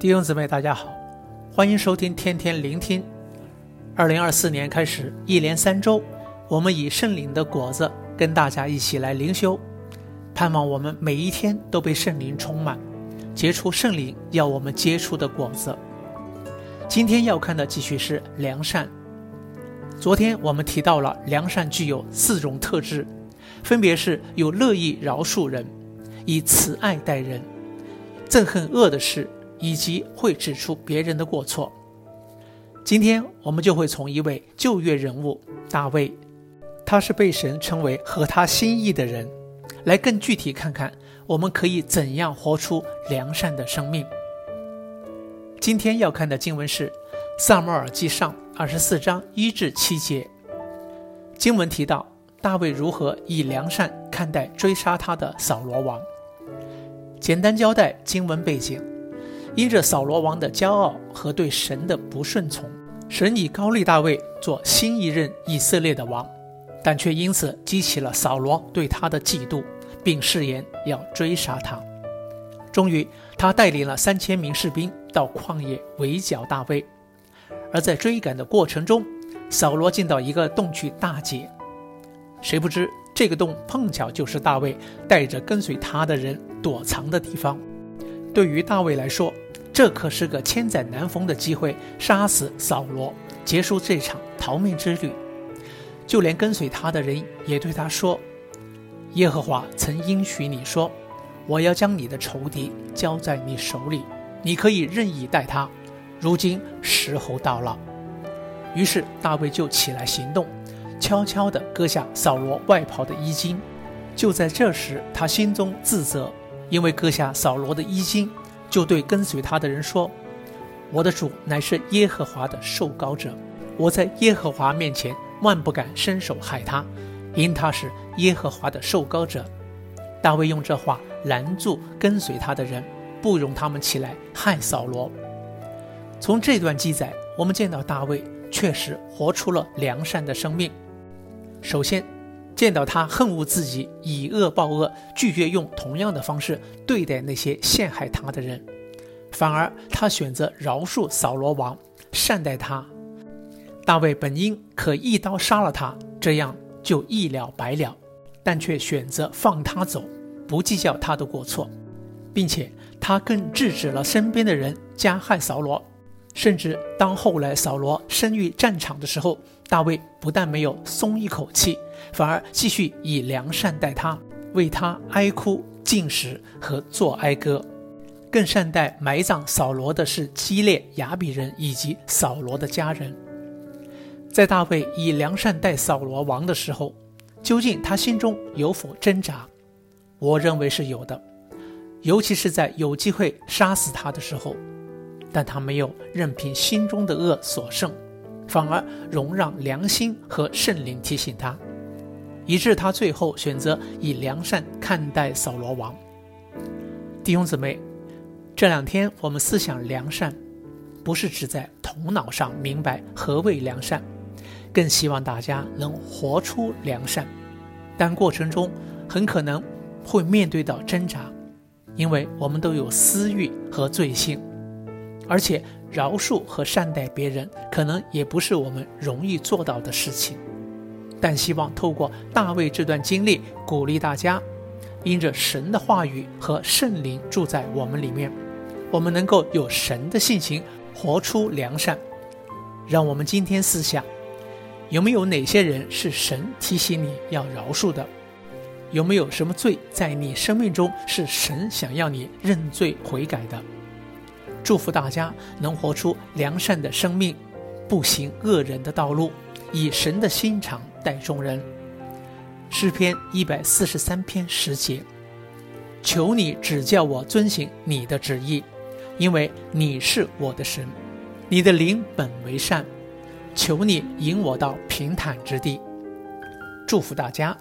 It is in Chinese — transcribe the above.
弟兄姊妹，大家好，欢迎收听天天聆听。二零二四年开始，一连三周，我们以圣灵的果子跟大家一起来灵修，盼望我们每一天都被圣灵充满，结出圣灵要我们结出的果子。今天要看的继续是良善。昨天我们提到了良善具有四种特质，分别是有乐意饶恕人，以慈爱待人，憎恨恶的事。以及会指出别人的过错。今天我们就会从一位旧约人物大卫，他是被神称为合他心意的人，来更具体看看我们可以怎样活出良善的生命。今天要看的经文是《撒母耳记上》二十四章一至七节。经文提到大卫如何以良善看待追杀他的扫罗王。简单交代经文背景。因着扫罗王的骄傲和对神的不顺从，神以高利大卫做新一任以色列的王，但却因此激起了扫罗对他的嫉妒，并誓言要追杀他。终于，他带领了三千名士兵到旷野围剿大卫，而在追赶的过程中，扫罗进到一个洞去大解，谁不知这个洞碰巧就是大卫带着跟随他的人躲藏的地方。对于大卫来说，这可是个千载难逢的机会，杀死扫罗，结束这场逃命之旅。就连跟随他的人也对他说：“耶和华曾应许你说，我要将你的仇敌交在你手里，你可以任意待他。如今时候到了。”于是大卫就起来行动，悄悄地割下扫罗外袍的衣襟。就在这时，他心中自责，因为割下扫罗的衣襟。就对跟随他的人说：“我的主乃是耶和华的受膏者，我在耶和华面前万不敢伸手害他，因他是耶和华的受膏者。”大卫用这话拦住跟随他的人，不容他们起来害扫罗。从这段记载，我们见到大卫确实活出了良善的生命。首先，见到他恨恶自己，以恶报恶，拒绝用同样的方式对待那些陷害他的人，反而他选择饶恕扫罗王，善待他。大卫本应可一刀杀了他，这样就一了百了，但却选择放他走，不计较他的过错，并且他更制止了身边的人加害扫罗。甚至当后来扫罗身遇战场的时候，大卫不但没有松一口气，反而继续以良善待他，为他哀哭、进食和作哀歌，更善待埋葬扫罗的是基列雅比人以及扫罗的家人。在大卫以良善待扫罗王的时候，究竟他心中有否挣扎？我认为是有的，尤其是在有机会杀死他的时候。但他没有任凭心中的恶所胜，反而容让良心和圣灵提醒他，以致他最后选择以良善看待扫罗王。弟兄姊妹，这两天我们思想良善，不是只在头脑上明白何谓良善，更希望大家能活出良善，但过程中很可能会面对到挣扎，因为我们都有私欲和罪性。而且饶恕和善待别人，可能也不是我们容易做到的事情。但希望透过大卫这段经历，鼓励大家，因着神的话语和圣灵住在我们里面，我们能够有神的性情，活出良善。让我们今天思想，有没有哪些人是神提醒你要饶恕的？有没有什么罪在你生命中是神想要你认罪悔改的？祝福大家能活出良善的生命，不行恶人的道路，以神的心肠待众人。诗篇一百四十三篇十节，求你指教我遵行你的旨意，因为你是我的神，你的灵本为善，求你引我到平坦之地。祝福大家。